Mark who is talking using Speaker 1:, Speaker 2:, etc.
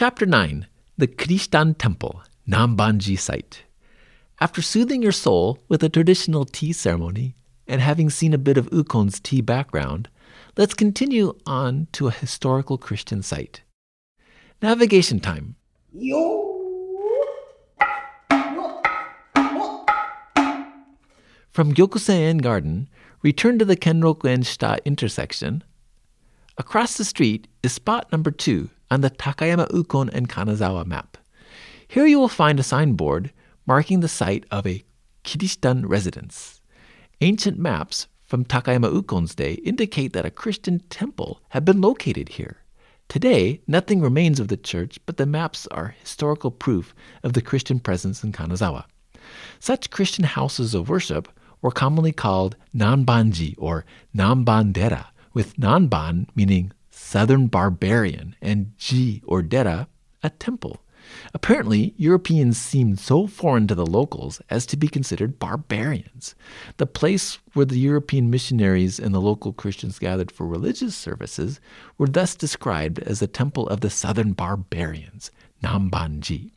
Speaker 1: Chapter 9 The Kirishitan Temple, Nambanji Site. After soothing your soul with a traditional tea ceremony and having seen a bit of Ukon's tea background, let's continue on to a historical Christian site. Navigation time. From Gyokusen Garden, return to the Kenrokuen Shita intersection. Across the street is spot number two on the Takayama Ukon and Kanazawa map. Here you will find a signboard marking the site of a Kirishitan residence. Ancient maps from Takayama Ukon's day indicate that a Christian temple had been located here. Today, nothing remains of the church, but the maps are historical proof of the Christian presence in Kanazawa. Such Christian houses of worship were commonly called Nanbanji or Nanbandera, with Nanban meaning southern barbarian and ji or dera, a temple. Apparently, Europeans seemed so foreign to the locals as to be considered barbarians. The place where the European missionaries and the local Christians gathered for religious services were thus described as the temple of the southern barbarians, Nambanji.